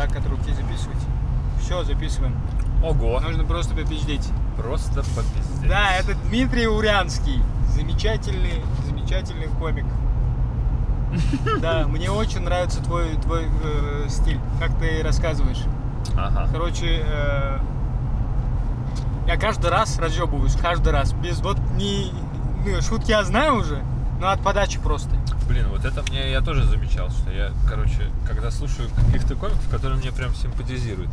Так, от руки записывать. Все, записываем. Ого, Нужно просто попиздеть. просто попиздец. Да, это Дмитрий Урянский. Замечательный, замечательный комик. Да, мне очень нравится твой, твой э, стиль, как ты рассказываешь. Ага. Короче, э, я каждый раз разъебываюсь, каждый раз. Без вот не ну, шутки я знаю уже, но от подачи просто. Блин, вот это мне я тоже замечал, что я, короче, когда слушаю каких-то комиков, которые мне прям симпатизируют,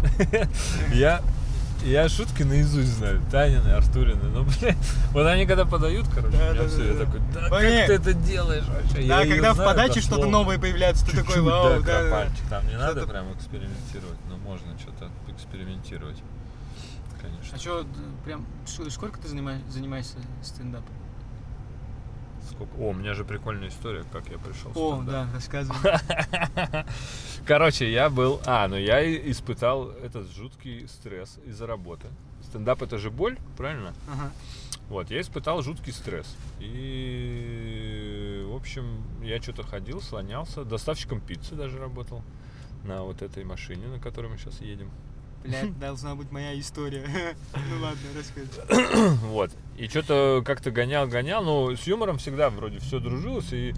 я я шутки наизусть знаю, Танины, Артурины, ну, блин, вот они когда подают, короче, Да, у меня да, все, да, я да. такой, да Понятно. как ты это делаешь вообще? Да, Я когда в подаче что-то новое появляется, ты такой, вау, да, да, да. кропальчик. Там не надо прям экспериментировать, но можно что-то экспериментировать. Конечно. А что, прям, сколько ты занимаешь, занимаешься стендапом? Сколько? О, у меня же прикольная история, как я пришел. О, да, рассказывай. Короче, я был... А, ну я испытал этот жуткий стресс из-за работы. Стендап это же боль, правильно? Ага. Вот, я испытал жуткий стресс. И, в общем, я что-то ходил, слонялся. Доставщиком пиццы даже работал. На вот этой машине, на которой мы сейчас едем. Блядь, должна быть моя история. Ну ладно, рассказывай. Вот. И что-то как-то гонял, гонял, но с юмором всегда вроде все дружилось. И,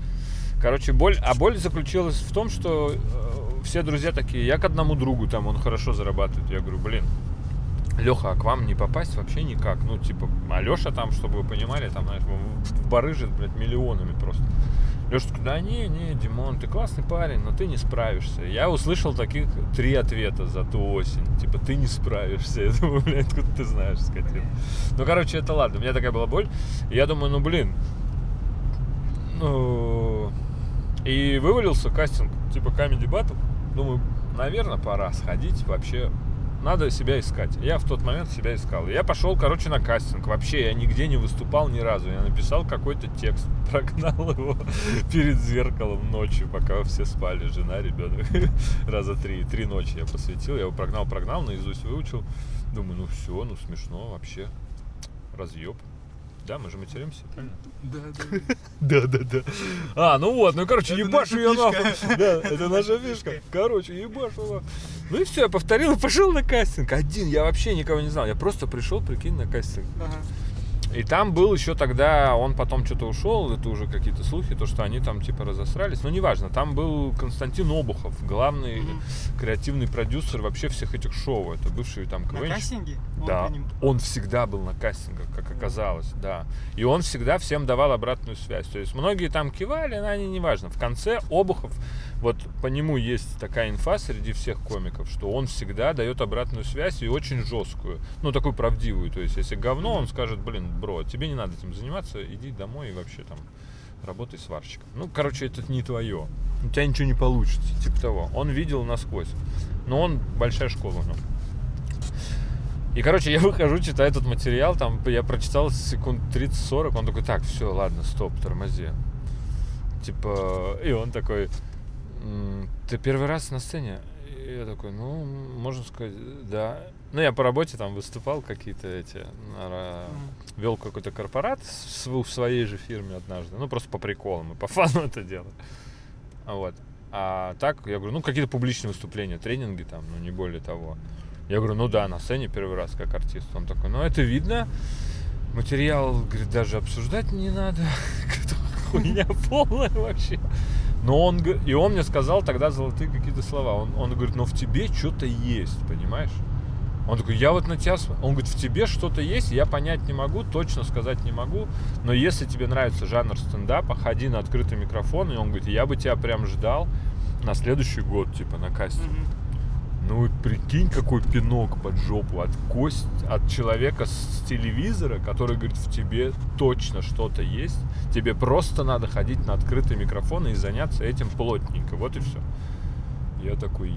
короче, боль. А боль заключилась в том, что э, все друзья такие, я к одному другу там, он хорошо зарабатывает. Я говорю, блин, Леха, а к вам не попасть вообще никак. Ну, типа, Алеша там, чтобы вы понимали, там, знаешь, в- барыжит, блядь, миллионами просто. Леша такой, да не, не, Димон, ты классный парень, но ты не справишься. Я услышал таких три ответа за ту осень. Типа, ты не справишься. Я думаю, блядь, откуда ты знаешь, скотина. Ну, короче, это ладно. У меня такая была боль. И я думаю, ну, блин. Ну... И вывалился кастинг, типа, Comedy Battle. Думаю, наверное, пора сходить вообще. Надо себя искать. Я в тот момент себя искал. Я пошел, короче, на кастинг. Вообще, я нигде не выступал ни разу. Я написал какой-то текст, прогнал его перед зеркалом ночью, пока все спали. Жена, ребенок. Раза три. Три ночи я посвятил. Я его прогнал, прогнал, наизусть выучил. Думаю, ну все, ну смешно вообще. Разъеб. Да, мы же материмся, правильно? Да, да. Да, да, да. А, ну вот, ну короче, ебашу я нахуй. Да, это наша фишка. Короче, ебашу нахуй. Ну и все, я повторил и пошел на кастинг. Один, я вообще никого не знал. Я просто пришел, прикинь, на кастинг. Ага. И там был еще тогда, он потом что-то ушел, это уже какие-то слухи, то, что они там типа разосрались. Но неважно, там был Константин Обухов, главный Мгм. креативный продюсер вообще всех этих шоу. Это бывший там На КВНщик. кастинге? Он Да, он всегда был на кастингах, как оказалось, да. И он всегда всем давал обратную связь. То есть многие там кивали, но они неважно. В конце Обухов, вот по нему есть такая инфа среди всех комиков, что он всегда дает обратную связь и очень жесткую, ну такую правдивую. То есть если говно, он скажет, блин, бро, тебе не надо этим заниматься, иди домой и вообще там работай сварщиком. Ну, короче, это не твое. У тебя ничего не получится, типа того. Он видел насквозь. Но он большая школа, ну. И, короче, я выхожу, читаю этот материал, там я прочитал секунд 30-40, он такой, так, все, ладно, стоп, тормози. Типа, и он такой, «М, ты первый раз на сцене? И я такой, ну, можно сказать, да. Ну, я по работе там выступал какие-то эти, вел какой-то корпорат в своей же фирме однажды, ну, просто по приколам и по фану это дело. Вот. А так, я говорю, ну, какие-то публичные выступления, тренинги там, ну, не более того. Я говорю, ну да, на сцене первый раз как артист. Он такой, ну это видно. Материал, говорит, даже обсуждать не надо. Хуйня полная вообще. Но он, и он мне сказал тогда золотые какие-то слова. Он, он говорит, но в тебе что-то есть, понимаешь? Он такой, я вот на тебя... см-» Он говорит, в тебе что-то есть, я понять не могу, точно сказать не могу, но если тебе нравится жанр стендапа, ходи на открытый микрофон, и он говорит, я бы тебя прям ждал на следующий год, типа, на кастинг. Мгм. Ну прикинь, какой пинок под жопу от кость, от человека с телевизора, который говорит, в тебе точно что-то есть. Тебе просто надо ходить на открытый микрофон и заняться этим плотненько. Вот и все. Я такой,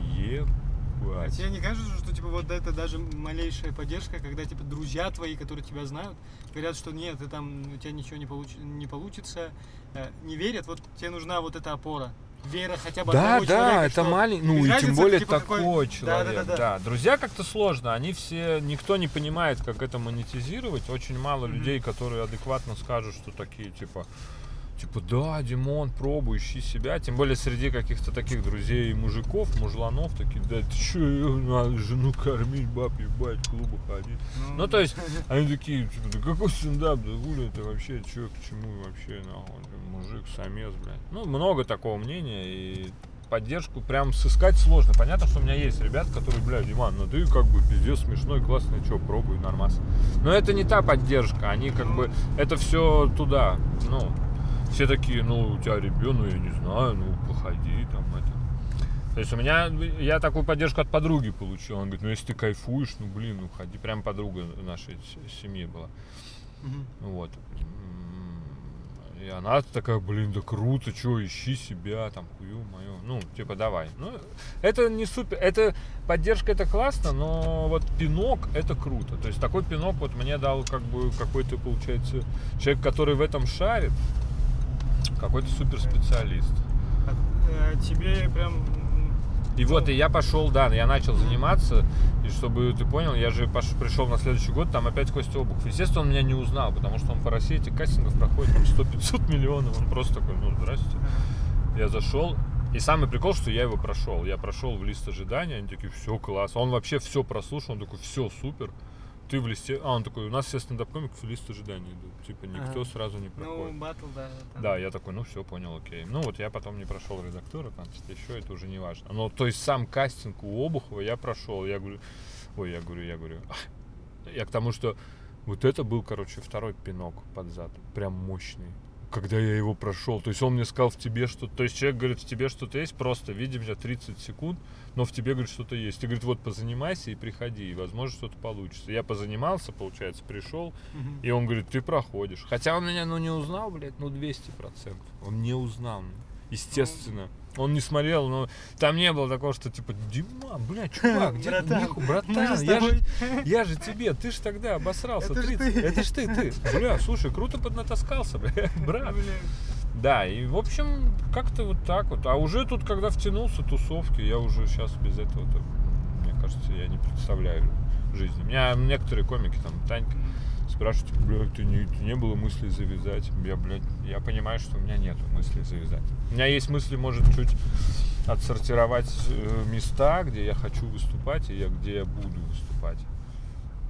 А тебе не кажется, что типа вот это даже малейшая поддержка, когда типа друзья твои, которые тебя знают, говорят, что нет, ты там у тебя ничего не, получ- не получится, э, не верят, вот тебе нужна вот эта опора. Вера хотя бы Да, да, человека, это маленький, ну и тем разницы, более типа, такой какой- человек. Да, да, да, да. Друзья как-то сложно, они все, никто не понимает, как это монетизировать. Очень мало Мгм. людей, которые адекватно скажут, что такие, типа, Типа, да, Димон, пробуй, ищи себя. Тем более среди каких-то таких друзей мужиков, мужланов, такие, да ты чё, надо жену кормить, баб ебать, клубы ходить. Ну, то есть, они такие, типа, да какой стендап, да хули это вообще, чё, к чему вообще, нахуй, мужик, самец, блядь. Ну, много такого мнения, и поддержку прям сыскать сложно. Понятно, что у меня есть ребят, которые, бля, Диман, ну ты как бы пиздец смешной, классный, что, пробуй, нормас. Но это не та поддержка, они как бы, это все туда, ну, все такие, ну, у тебя ребенок, я не знаю, ну, походи, там, это. То есть у меня, я такую поддержку от подруги получил. Он говорит, ну, если ты кайфуешь, ну, блин, ну, ходи. Прям подруга нашей семьи была. Мгм. Вот. И она такая, блин, да круто, что, ищи себя, там, хую мою. Ну, типа, давай. Ну, это не супер, это поддержка, это классно, но вот пинок, это круто. То есть такой пинок вот мне дал как бы какой-то, получается, человек, который в этом шарит, какой-то суперспециалист. А, тебе прям... И вот, и я пошел, да, я начал заниматься, и чтобы ты понял, я же пош- пришел на следующий год, там опять Костя Обухов. Естественно, он меня не узнал, потому что он по России этих кастингов проходит там 100-500 миллионов, он просто такой, ну, здрасте. Я зашел, и самый прикол, что я его прошел. Я прошел в лист ожидания, они такие, все класс. Он вообще все прослушал, он такой, все супер. Ты в листе... А, он такой, у нас все стендап-комики в лист ожидания идут. Типа, никто Ага. сразу не Ну, проходит. батл, да. там. Да, я такой, ну все, понял, окей. Ну вот я потом не прошел редактора, там что еще, это уже не важно. Но то есть сам кастинг у Обухова я прошел. Я говорю, ой, я говорю, я говорю. Я к тому, что вот это был, короче, второй пинок под зад. Прям мощный. Когда я его прошел. То есть он мне сказал в тебе что То есть человек говорит, в тебе что-то есть, просто видим меня 30 секунд, но в тебе, говорит, что-то есть. Ты, говорит, вот позанимайся и приходи, и, возможно, что-то получится. Я позанимался, получается, пришел, Мгм. и он говорит, ты проходишь. Хотя он меня, ну, не узнал, блядь, ну, 200%. Он не узнал. ну, Естественно. Он не смотрел, но там не было такого, что типа, Дима, бля, чувак, где? Братан, Мы братан, же я же, я же тебе, ты же тогда обосрался. Это ж 30. ты. Это ж ты, ты. Бля, слушай, круто поднатаскался, бля, брат. Бля. Да, и в общем, как-то вот так вот. А уже тут, когда втянулся тусовки, я уже сейчас без этого, мне кажется, я не представляю жизни. У меня некоторые комики, там, Танька, спрашивают, блядь, ты не, не было мысли завязать? Я, блядь, я понимаю, что у меня нет мысли завязать. У меня есть мысли, может, чуть отсортировать э, места, где я хочу выступать, и я, где я буду выступать.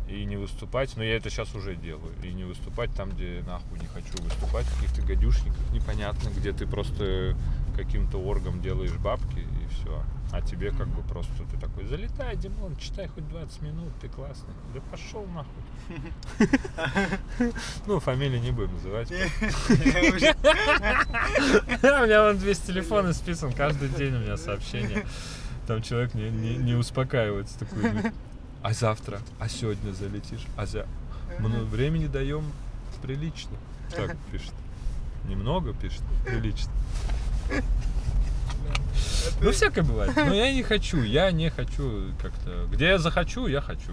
И не выступать, но я это сейчас уже делаю. И не выступать там, где нахуй не хочу выступать, в каких-то гадюшниках непонятно, где ты просто каким-то оргом делаешь бабки и все. А тебе как бы просто ты такой, залетай, Димон, читай хоть 20 минут, ты классный. Да пошел нахуй. Ну, фамилии не будем называть. У меня вон весь телефон исписан, каждый день у меня сообщения. Там человек не, успокаивается. Такой, а завтра, а сегодня залетишь, а за... Много времени даем прилично. Так пишет. Немного пишет, прилично. Ну, всякое бывает. Но я не хочу, я не хочу как-то... Где я захочу, я хочу.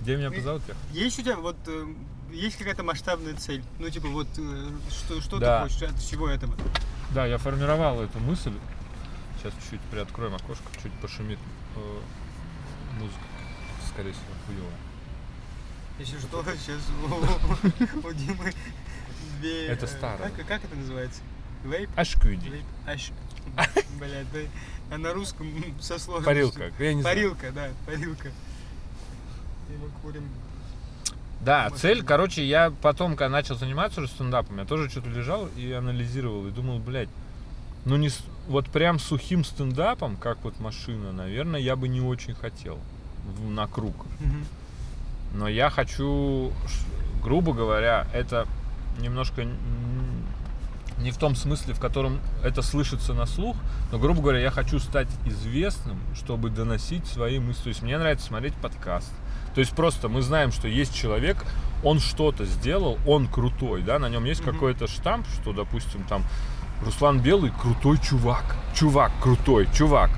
Где меня позовут, я хочу. Есть у тебя вот э, есть какая-то масштабная цель? Ну, типа, вот э, что, что Да. ты хочешь от всего этого? Да, я формировал эту мысль. Сейчас чуть-чуть приоткроем окошко, чуть пошумит э, музыка. Скорее всего, хуёвая. Если что, сейчас у, Димы две... Это э, старое. Как, это называется? Вейп? Ашкюди. Аш... Блядь, да, а на русском со сложностью. Парилка. Я не знаю. Парилка, да, парилка. И мы курим. Да, Может, цель, короче, я потом, когда начал заниматься уже стендапом, я тоже что-то лежал и анализировал, и думал, блядь, ну не вот прям сухим стендапом, как вот машина, наверное, я бы не очень хотел на круг. Но я хочу, грубо говоря, это немножко не в том смысле, в котором это слышится на слух, но, грубо говоря, я хочу стать известным, чтобы доносить свои мысли. То есть мне нравится смотреть подкаст. То есть просто мы знаем, что есть человек, он что-то сделал, он крутой, да, на нем есть Мгм. какой-то штамп, что, допустим, там Руслан Белый крутой чувак, чувак крутой, чувак.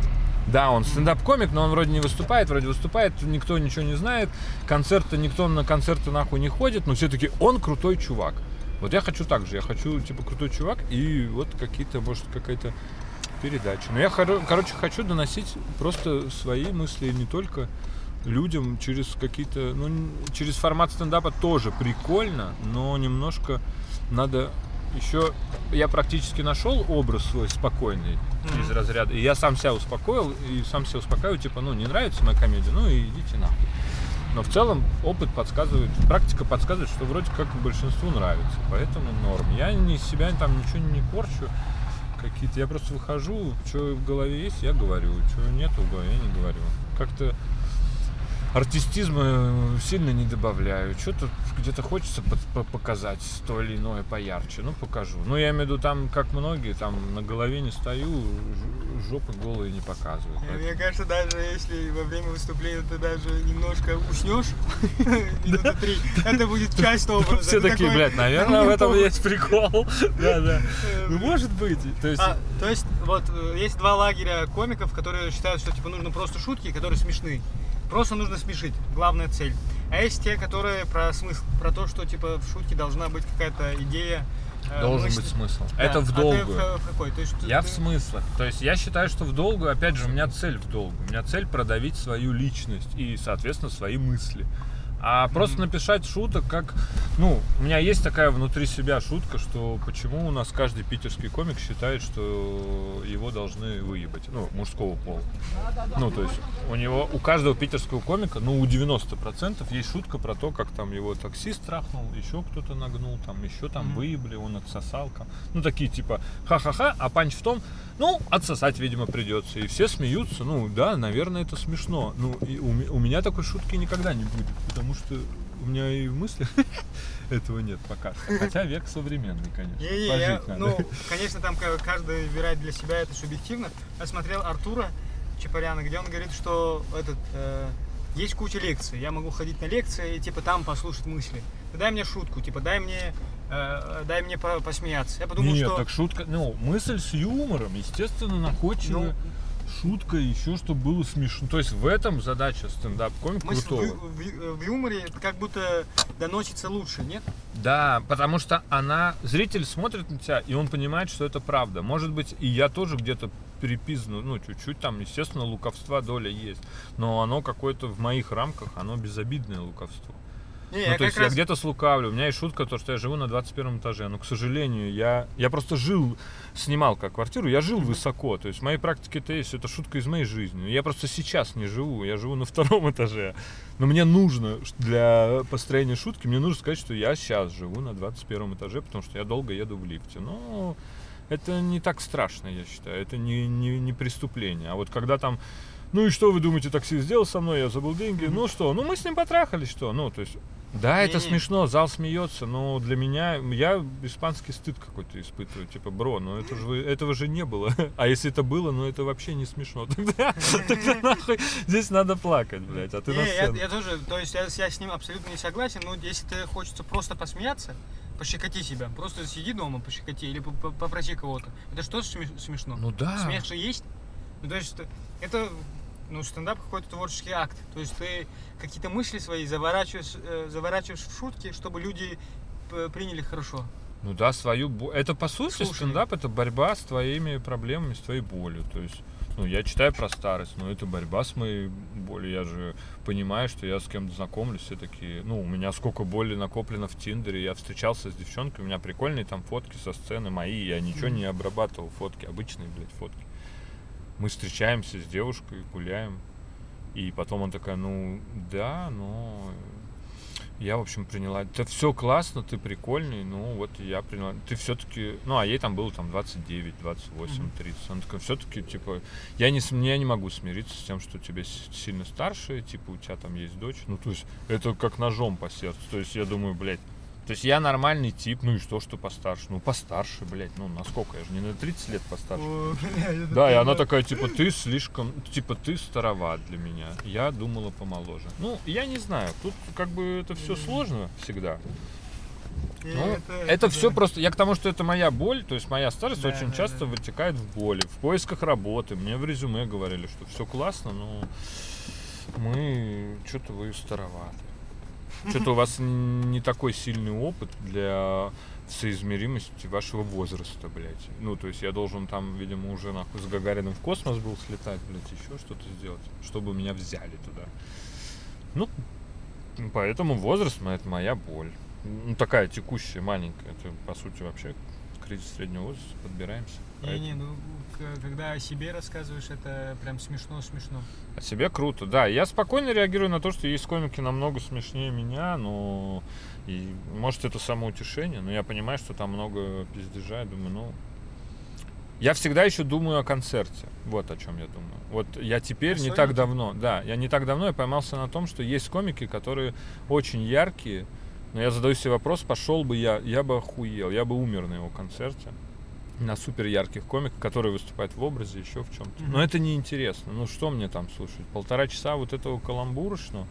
Да, он стендап-комик, но он вроде не выступает, вроде выступает, никто ничего не знает, концерты, никто на концерты нахуй не ходит, но все таки он крутой чувак. Вот я хочу так же, я хочу, типа, крутой чувак и вот какие-то, может, какая-то передача. Но я, короче, хочу доносить просто свои мысли, не только людям через какие-то, ну, через формат стендапа тоже прикольно, но немножко надо еще я практически нашел образ свой спокойный Мгм. из разряда. И я сам себя успокоил, и сам себя успокаиваю, типа, ну, не нравится моя комедия, ну и идите нахуй. Но в целом опыт подсказывает, практика подсказывает, что вроде как большинству нравится, поэтому норм. Я не себя там ничего не корчу, какие-то, я просто выхожу, что в голове есть, я говорю, что нет в голове, я не говорю. Как-то артистизма сильно не добавляю. Что-то где-то хочется показать то или иное поярче. Ну, покажу. Ну, я имею в виду, там, как многие, там на голове не стою, жопы голые не показываю. Мне Поэтому- кажется, даже если во время выступления ты даже немножко уснешь, минуты три, это будет часть образа. Все такие, блядь, наверное, «Мне в этом похуй». есть прикол. Да, да. Э, Ну, может быть. То есть, А, то есть, вот, э, есть два лагеря комиков, которые считают, что, типа, нужно просто шутки, которые смешны. Просто нужно смешить, главная цель. А есть те, которые про смысл, про то, что, типа, в шутке должна быть какая-то идея, э, должен мысль. быть смысл. Да. Это А в ты долгую. в, в какой? То есть, Я ты- в смыслах. То есть я считаю, что в долгую, опять же, у меня цель в долгую. У меня цель продавить свою личность и, соответственно, свои мысли. А просто Мгм. написать шуток, как... Ну, у меня есть такая внутри себя шутка, что почему у нас каждый питерский комик считает, что его должны выебать. Ну, мужского пола. Ну, то есть у него, у каждого питерского комика, ну, у 90% есть шутка про то, как там его таксист трахнул, еще кто-то нагнул, там еще там Мгм. выебли, он отсосал. там. Ну, такие типа ха-ха-ха, а панч в том, ну, отсосать, видимо, придется. И все смеются, ну, да, наверное, это смешно. Ну, и у, у меня такой шутки никогда не будет, потому что у меня и в мыслях этого нет пока. Хотя век современный, конечно. Не-не, я- Пожить надо. ну, конечно, там ка- каждый выбирает для себя это субъективно. Я смотрел Артура Чапаряна, где он говорит, что этот э, есть куча лекций. Я могу ходить на лекции и типа там послушать мысли. Ты дай мне шутку, типа дай мне, э, дай мне по- посмеяться. Я подумал, Нет, что так шутка, ну, мысль с юмором, естественно, находчивая. Шутка, еще чтобы было смешно. То есть в этом задача стендап-комик в, крутого. ю- в ю- в юморе как будто доносится лучше, нет? Да, потому что она, зритель смотрит на тебя, и он понимает, что это правда. Может быть, и я тоже где-то перепизну, ну, чуть-чуть там, естественно, луковства доля есть. Но оно какое-то в моих рамках, оно безобидное луковство. Не, ну, я то есть раз... я где-то слукавлю. У меня есть шутка, то, что я живу на 21 этаже. Но, к сожалению, я, я просто жил, снимал как квартиру, я жил высоко. То есть в моей практике это есть, это шутка из моей жизни. Я просто сейчас не живу, я живу на втором этаже. Но мне нужно для построения шутки, мне нужно сказать, что я сейчас живу на 21 этаже, потому что я долго еду в лифте. Но это не так страшно, я считаю. Это не, не, не преступление. А вот когда там ну и что вы думаете, такси сделал со мной, я забыл деньги. Ну что, ну мы с ним потрахались, что? Ну, то есть, да, это Не-не. смешно, зал смеется, но для меня, я испанский стыд какой-то испытываю. Типа, бро, ну это же, этого же не было. А если это было, ну это вообще не смешно. Тогда, тогда нахуй здесь надо плакать, блядь, а ты на Не, я, сцену. я тоже, то есть я, я с ним абсолютно не согласен, но если тебе хочется просто посмеяться, пощекоти себя, просто сиди дома, пощекоти или по- по- попроси кого-то. Это что смешно? Ну да. Смех же есть. Ну, то есть это, ну, стендап какой-то творческий акт. То есть ты какие-то мысли свои заворачиваешь, э, заворачиваешь в шутки, чтобы люди приняли хорошо. Ну да, свою Это по сути Слушай. стендап это борьба с твоими проблемами, с твоей болью. То есть, ну, я читаю про старость, но это борьба с моей болью. Я же понимаю, что я с кем-то знакомлюсь, все такие. Ну, у меня сколько боли накоплено в Тиндере. Я встречался с девчонкой, у меня прикольные там фотки со сцены мои. Я ничего не обрабатывал, фотки, обычные, блядь, фотки. Мы встречаемся с девушкой, гуляем. И потом он такая, ну, да, но я, в общем, приняла. Это все классно, ты прикольный, ну вот я приняла. Ты все-таки. Ну, а ей там было там 29, 28, Мгм. 30. Она такая, все-таки, типа, я не, я не могу смириться с тем, что тебе сильно старше, типа, у тебя там есть дочь. Ну, то есть, это как ножом по сердцу. То есть, я думаю, блядь. То есть я нормальный тип, ну и что, что постарше? Ну, постарше, блядь, ну насколько? Я же не на 30 лет постарше. О, это Да, и она такая, типа, ты слишком, типа, ты староват для меня. Я думала помоложе. Ну, я не знаю, тут как бы это все сложно всегда. И Ну, это, все да. просто, я к тому, что это моя боль, то есть моя старость Да, очень да, часто да. вытекает в боли, в поисках работы. Мне в резюме говорили, что все классно, но мы, что-то вы староваты. Что-то у вас не такой сильный опыт для соизмеримости вашего возраста, блядь. Ну, то есть я должен там, видимо, уже нахуй с Гагарином в космос был слетать, блядь, еще что-то сделать, чтобы меня взяли туда. Ну, поэтому возраст это моя боль. Ну, такая текущая, маленькая. Это, по сути, вообще кризис среднего возраста, подбираемся. Не-не, ну когда о себе рассказываешь, это прям смешно-смешно. О себе круто, да. Я спокойно реагирую на то, что есть комики намного смешнее меня, но и может это самоутешение, но я понимаю, что там много пиздежа, я думаю, ну. Я всегда еще думаю о концерте. Вот о чем я думаю. Вот я теперь О не так давно, да, я не так давно я поймался на том, что есть комики, которые очень яркие, но я задаю себе вопрос, пошел бы я, я бы охуел, я бы умер на его концерте. На супер ярких комиков, которые выступают в образе, еще в чем-то. Но это неинтересно. Ну что мне там слушать? Полтора часа вот этого каламбурочного.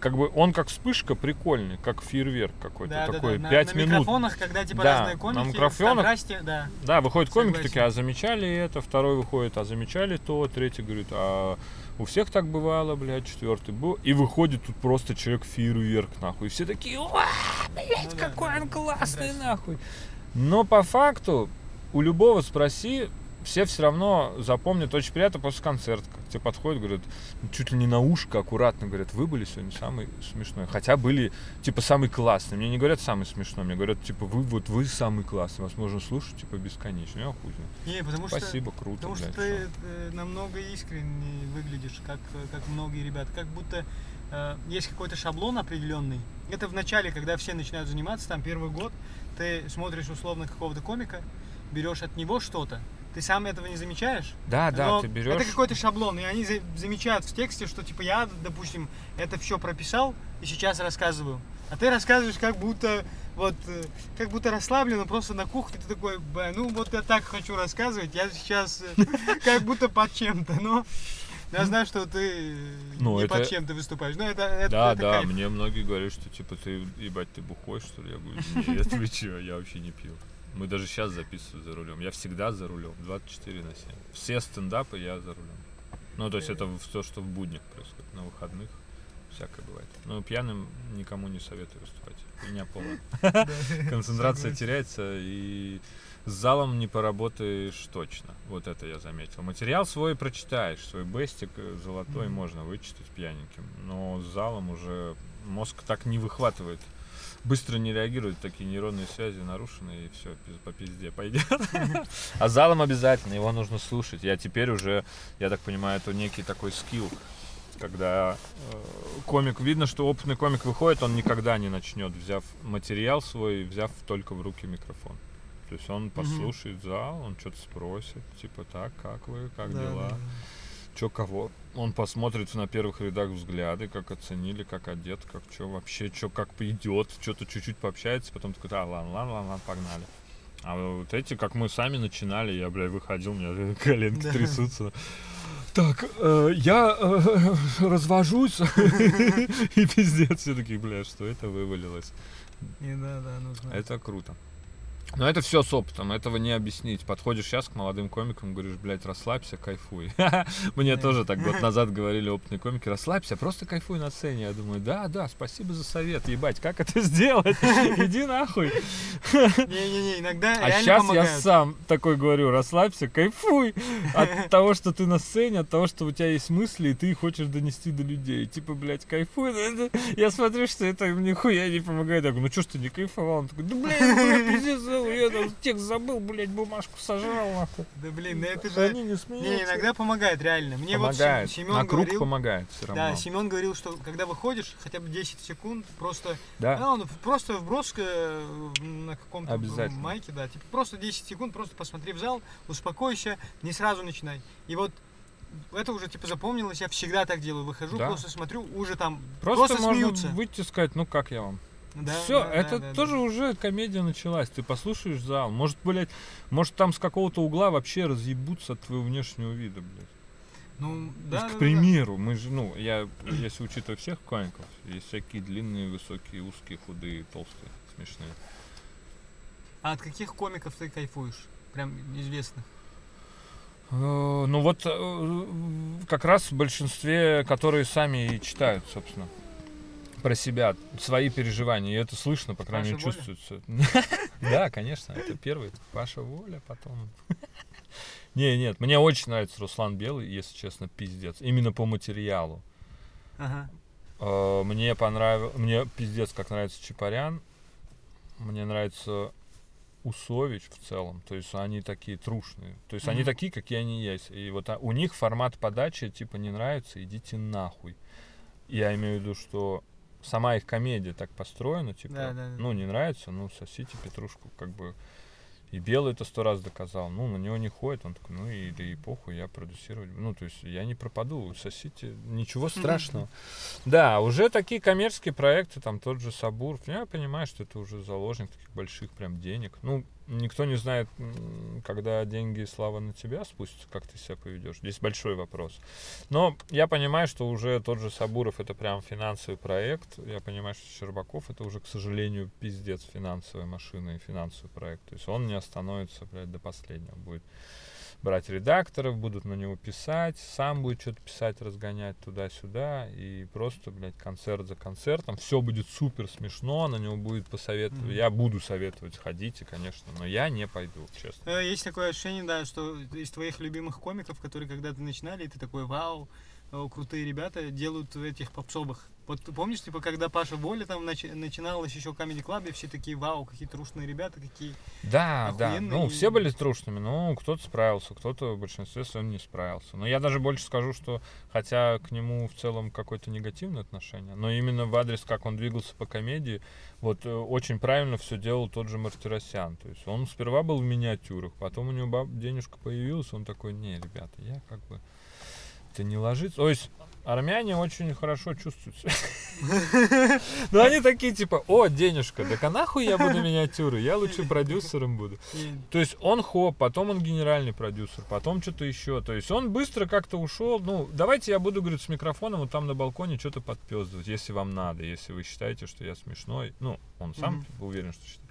Как бы он как вспышка прикольный, как фейерверк какой-то Да, да, такой. да. На- Пять на, минут. микрофонах, когда типа Да, разные на комики, микрофонах. в контрасте, да. Да, выходит комик Согласен. такие, а замечали это, второй выходит, а замечали то, третий говорит, а у всех так бывало, блядь, четвертый был. И выходит тут просто человек фейерверк, нахуй. И все такие, «Уа, блядь, Ну да, какой да, он классный, нахуй. Но по факту, у любого спроси, все все равно запомнят очень приятно после концерта. Как тебе подходят, говорят, чуть ли не на ушко аккуратно говорят, вы были сегодня самый смешной. Хотя были, типа, самый классный. Мне не говорят самый смешной, мне говорят, типа, вы вот вы самый классный, вас можно слушать, типа, бесконечно. Я хуй. Не, потому что, Спасибо, круто, потому что блядь, ты что. э, намного искренне выглядишь, как, как многие ребята. Как будто э, есть какой-то шаблон определенный. Это в начале, когда все начинают заниматься, там первый год, ты смотришь условно какого-то комика, берешь от него что-то, ты сам этого не замечаешь, Да, да, но ты берешь. Это какой-то шаблон, и они за- замечают в тексте, что типа я, допустим, это все прописал и сейчас рассказываю. А ты рассказываешь как будто вот э, как будто расслабленно, просто на кухне ты такой, «Б, ну вот я так хочу рассказывать, я сейчас э, как будто под чем-то, но я знаю, что ты э, Ну, не это- под чем-то выступаешь. Ну, это, это, Да, это да, кайф. мне многие говорят, что типа ты, ебать, ты бухой, что ли? Я говорю, нет, вы чё, я вообще не пью. Мы даже сейчас записываем за рулем. Я всегда за рулем, 24 на 7. Все стендапы я за рулем. Ну, то есть это все, что в буднях происходит, на выходных. Всякое бывает. Но пьяным никому не советую выступать. Меня полная. Концентрация теряется, и с залом не поработаешь точно. Вот это я заметил. Материал свой прочитаешь, свой бестик э, золотой можно вычитать пьяненьким, но с залом уже мозг так не выхватывает. Быстро не реагирует, такие нейронные связи нарушены, и все, по пизде пойдет. А залом обязательно, его нужно слушать. Я теперь уже, я так понимаю, это некий такой скилл, когда э, комик, видно, что опытный комик выходит, он никогда не начнет, взяв материал свой, взяв только в руки микрофон. То есть он послушает зал, он что-то спросит, типа так, как вы, как дела. Чё кого. Он посмотрит на первых рядах взгляды, как оценили, как одет, как что вообще, что как идет, что-то чуть-чуть пообщается, потом такой, да, ладно, ладно, ладно, погнали. А вот эти, как мы сами начинали, я, бля, выходил, у меня коленки Да. трясутся. Так, э, я э, развожусь. И пиздец, все такие, бля, что это вывалилось. Не, да, да, нужно. Это круто. Но это все с опытом, этого не объяснить. Подходишь сейчас к молодым комикам, говоришь, блядь, расслабься, кайфуй. Мне тоже так год назад говорили опытные комики, расслабься, просто кайфуй на сцене. Я думаю, да, да, спасибо за совет, ебать, как это сделать? Иди нахуй. Не-не-не, иногда А сейчас я сам такой говорю, расслабься, кайфуй от того, что ты на сцене, от того, что у тебя есть мысли, и ты хочешь донести до людей. Типа, блядь, кайфуй. Ну, Я смотрю, что это нихуя не помогает. Я говорю, ну что ж ты не кайфовал? Он такой, да, блядь, блядь, пиздец, я там текст забыл, блядь, бумажку сожрал, нахуй. Да блин, да это же... Они не Не, смеются. иногда помогает, реально. Мне помогает. вот Семен на круг говорил, помогает все равно. да, Семен говорил, что когда выходишь, хотя бы 10 секунд, просто, Да. ну, в- просто вброс на каком-то Обязательно. майке, да, типа просто 10 секунд, просто посмотри в зал, успокойся, не сразу начинай. И вот это уже типа запомнилось, я всегда так делаю, выхожу, Да. просто смотрю, уже там Просто, просто, можно смеются. выйти и сказать, ну как я вам? Да, Все, да, это да, да, тоже да. уже комедия началась. Ты послушаешь зал. Может, блядь, может там с какого-то угла вообще разъебутся от твоего внешнего вида, блядь. Ну, да, есть, да, к да, примеру, мы же, ну, я, если учитывать всех комиков, есть всякие длинные, высокие, узкие, худые, толстые, смешные. А от каких комиков ты кайфуешь? Прям известных. Э, Ну вот э, как раз в большинстве, которые сами и читают, собственно, про себя, свои переживания, и это слышно, по крайней мере, чувствуется. Да, конечно, это первый. Паша Воля, потом... Не, нет, мне очень нравится Руслан Белый, если честно, пиздец. Именно по материалу. Э, Мне понравилось, мне пиздец как нравится Чапарян. Мне нравится Усович в целом. То есть они такие трушные. То есть они такие, какие они есть. И вот а, у них формат подачи типа не нравится, идите нахуй. Я имею в виду, что сама их комедия так построена, типа, Да, да, да. ну, не нравится, ну, сосите петрушку, как бы. И Белый это сто раз доказал. Ну, на него не ходит. Он такой, ну и да и похуй, я продюсировать. Ну, то есть я не пропаду, сосите, ничего страшного. Да, уже такие коммерческие проекты, там тот же Сабур, я понимаю, что это уже заложник таких больших прям денег. Ну, никто не знает, когда деньги и слава на тебя спустятся, как ты себя поведешь. Здесь большой вопрос. Но я понимаю, что уже тот же Сабуров это прям финансовый проект. Я понимаю, что Щербаков это уже, к сожалению, пиздец финансовая машина и финансовый проект. То есть он не остановится, блядь, до последнего. Будет брать редакторов, будут на него писать, сам будет что-то писать, разгонять туда-сюда, и просто, блядь, концерт за концертом. Все будет супер смешно, на него будет посоветовать. Мгм. Я буду советовать, ходите, конечно, но я не пойду, честно. Э, Есть такое ощущение, да, что из твоих любимых комиков, которые когда-то начинали, и ты такой, вау, крутые ребята делают в этих попсовых. Вот помнишь, типа, когда Паша Воля там начи- начиналась еще Comedy Club, и все такие, вау, какие трушные ребята, какие... Да, да. Ну, и- все были трушными, но кто-то справился, кто-то в большинстве своем не справился. Но я даже больше скажу, что хотя к нему в целом какое-то негативное отношение, но именно в адрес, как он двигался по комедии, вот э, очень правильно все делал тот же Мартиросян. То есть он сперва был в миниатюрах, потом у него баб- денежка появилась, он такой, не, ребята, я как бы это не ложится. То есть армяне очень хорошо чувствуются. Ну они такие типа, о, денежка, так а нахуй я буду миниатюры, я лучше продюсером буду. То есть он хоп, потом он генеральный продюсер, потом что-то еще. То есть он быстро как-то ушел. Ну, давайте я буду, говорит, с микрофоном вот там на балконе что-то подпездывать, если вам надо, если вы считаете, что я смешной. Ну, он сам был уверен, что считает.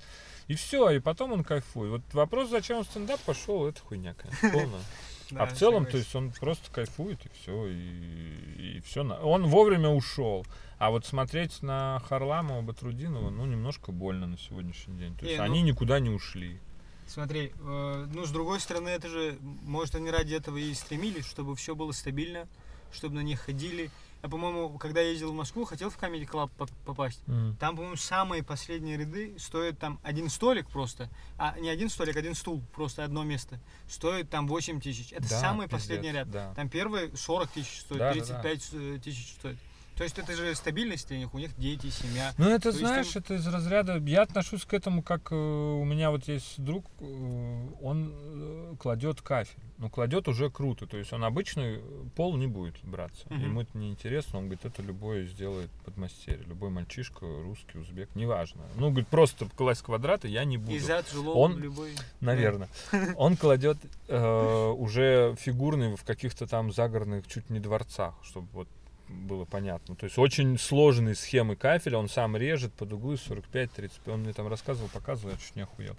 И все, и потом он кайфует. Вот вопрос, зачем он в стендап пошел, это хуйня, конечно, полная. да, а в целом, то есть он просто кайфует и все, и, все. Он вовремя ушел. А вот смотреть на Харламова, Батрудинова, ну, немножко больно на сегодняшний день. То Не, есть ну- они никуда не ушли. Смотри, э, ну, с другой стороны, это же, может, они ради этого и стремились, чтобы все было стабильно, чтобы на них ходили. Я, по-моему, когда ездил в Москву, хотел в Comedy Club поп- попасть. Там, по-моему, самые последние ряды стоят там один столик просто, а не один столик, один стул, просто одно место. Стоит там 8 тысяч. Это Да, самый пиздец, последний ряд. да. Там первый 40 тысяч стоит, Да, да, да. 35 э, тысяч стоит. То есть это же стабильность для них, у них дети, семья. Ну, это, То знаешь, там- это из разряда... Я отношусь к этому, как э, у меня вот есть друг, э, он э, кладет кафель. Ну, кладет уже круто. То есть он обычный пол не будет браться. Мгм. Ему это не интересно. Он говорит, это любой сделает подмастерье. Любой мальчишка, русский, узбек, неважно. Ну, говорит, просто класть квадраты я не буду. И жилол, Он- любой. Наверное. Он кладет э, уже фигурный в каких-то там загородных чуть не дворцах, чтобы вот было понятно. То есть очень сложные схемы кафеля, он сам режет под углы 45-35. Он мне там рассказывал, показывал, я чуть не охуел.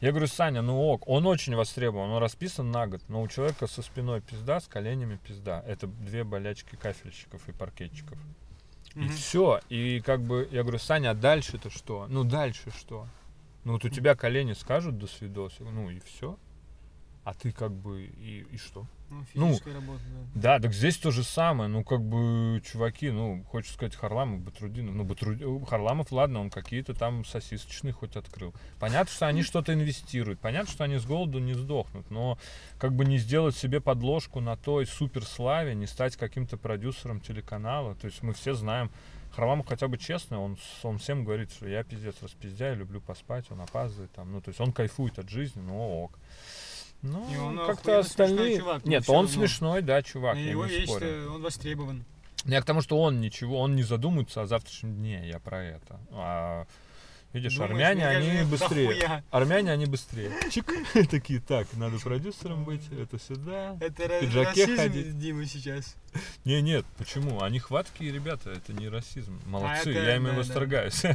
Я говорю, Саня, ну ок, он очень востребован, он расписан на год, но у человека со спиной пизда, с коленями пизда. Это две болячки кафельщиков и паркетчиков. И Мгм. все. И как бы я говорю, Саня, а дальше-то что? Ну дальше что? Ну вот у тебя колени скажут до свидос, ну и все. А ты как бы и, и что? Ну, Ну, физическая работа, да. Да, так здесь то же самое. Ну, как бы, чуваки, ну, хочешь сказать, Харламов, Батрудинов. Ну, Батруди- Харламов, ладно, он какие-то там сосисочные хоть открыл. Понятно, что они что-то инвестируют. Понятно, что они с голоду не сдохнут. Но как бы не сделать себе подложку на той суперславе, не стать каким-то продюсером телеканала. То есть мы все знаем, Харламов хотя бы честный, он, он всем говорит, что я пиздец распиздяю, люблю поспать, он опаздывает там. Ну, то есть он кайфует от жизни, ну ок. Ну, И он как-то остальные... чувак, Нет, он равно. смешной, да, чувак, И я его не есть, спорю. э, он востребован. Я к тому, что он ничего, он не задумывается о завтрашнем дне, я про это. А, видишь, Думаешь, армяне, они быстрее. дохуя. Армяне, они быстрее. Чик, такие, так, надо продюсером быть, это сюда. Это В пиджаке расизм, ходить. Дима, сейчас. Не, нет, почему? Они хваткие ребята, это не расизм. Молодцы, А это- я ими да, да. восторгаюсь.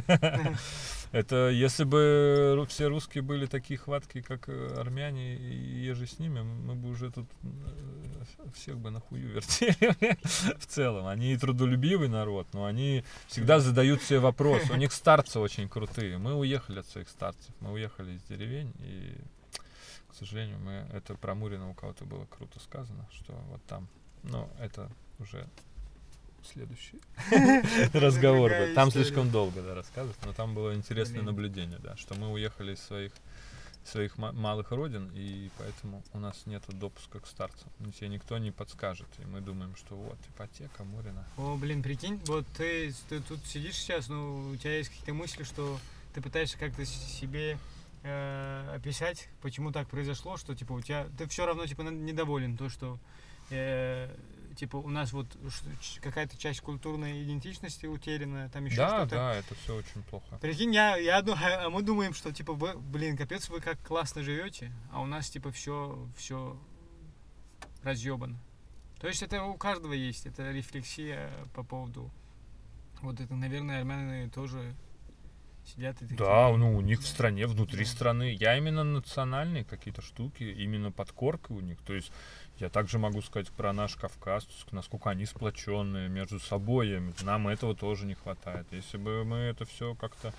Это если бы все русские были такие хваткие, как э, армяне, и еже с ними, мы бы уже тут э, всех бы нахую вертели в целом. Они и трудолюбивый народ, но они всегда задают себе вопрос. У них старцы очень крутые. Мы уехали от своих старцев, мы уехали из деревень, и, к сожалению, мы это про Мурина у кого-то было круто сказано, что вот там, ну, это уже следующий разговор. Там слишком долго, да, рассказывать, но там было интересное наблюдение, да, что мы уехали из своих своих ма- малых родин, и поэтому у нас нет допуска к старцам. Тебе никто не подскажет. И мы думаем, что вот, ипотека, Морина. О, блин, прикинь, вот ты, ты тут сидишь сейчас, ну, у тебя есть какие-то мысли, что ты пытаешься как-то себе э, описать, почему так произошло, что, типа, у тебя, ты все равно, типа, недоволен, то, что, э, типа, у нас вот какая-то часть культурной идентичности утеряна, там еще да, что-то. да, это все очень плохо. Прикинь, я, я думаю, а мы думаем, что типа вы, блин, капец, вы как классно живете, а у нас типа все, все разъебано. То есть это у каждого есть, это рефлексия по поводу вот это, наверное, армяне тоже сидят и такие. Да, ну у них в стране, внутри страны. Я именно национальные какие-то штуки, именно подкорка у них. То есть я также могу сказать про наш Кавказ, насколько они сплоченные между собой. Нам этого тоже не хватает. Если бы мы это все как-то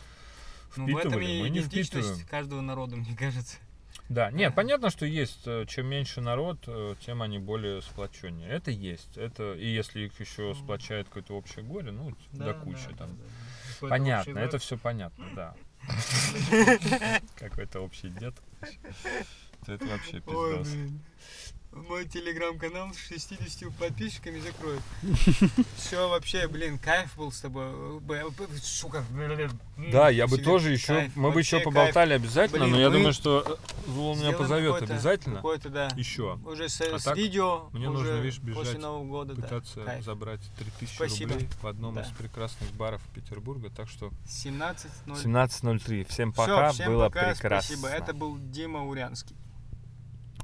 Ну, в этом впитывали, и мы не впитываем. каждого народа, мне кажется. Да, нет, Да. понятно, что есть, э, чем меньше народ, э, тем они более сплоченнее. Это есть. Это, и если их еще сплочает какое-то общее горе, ну, до кучи там. Какой-то Понятно, общий это все понятно, да. Какой-то общий дед. Это вообще пиздос. Мой телеграм-канал с 60 подписчиками закроют. Все, вообще, блин, кайф был с тобой. Сука. Да, я бы тоже еще, мы бы еще поболтали обязательно, но я думаю, что э, Зул меня позовет обязательно. Какой-то, да. Еще Уже с, А видео, мне нужно, видишь, после бежать, Нового года, пытаться забрать 3000 Спасибо. рублей в одном из прекрасных баров Петербурга, так что 17 17.03. Всем пока, было прекрасно. спасибо. Это был Дима Урянский.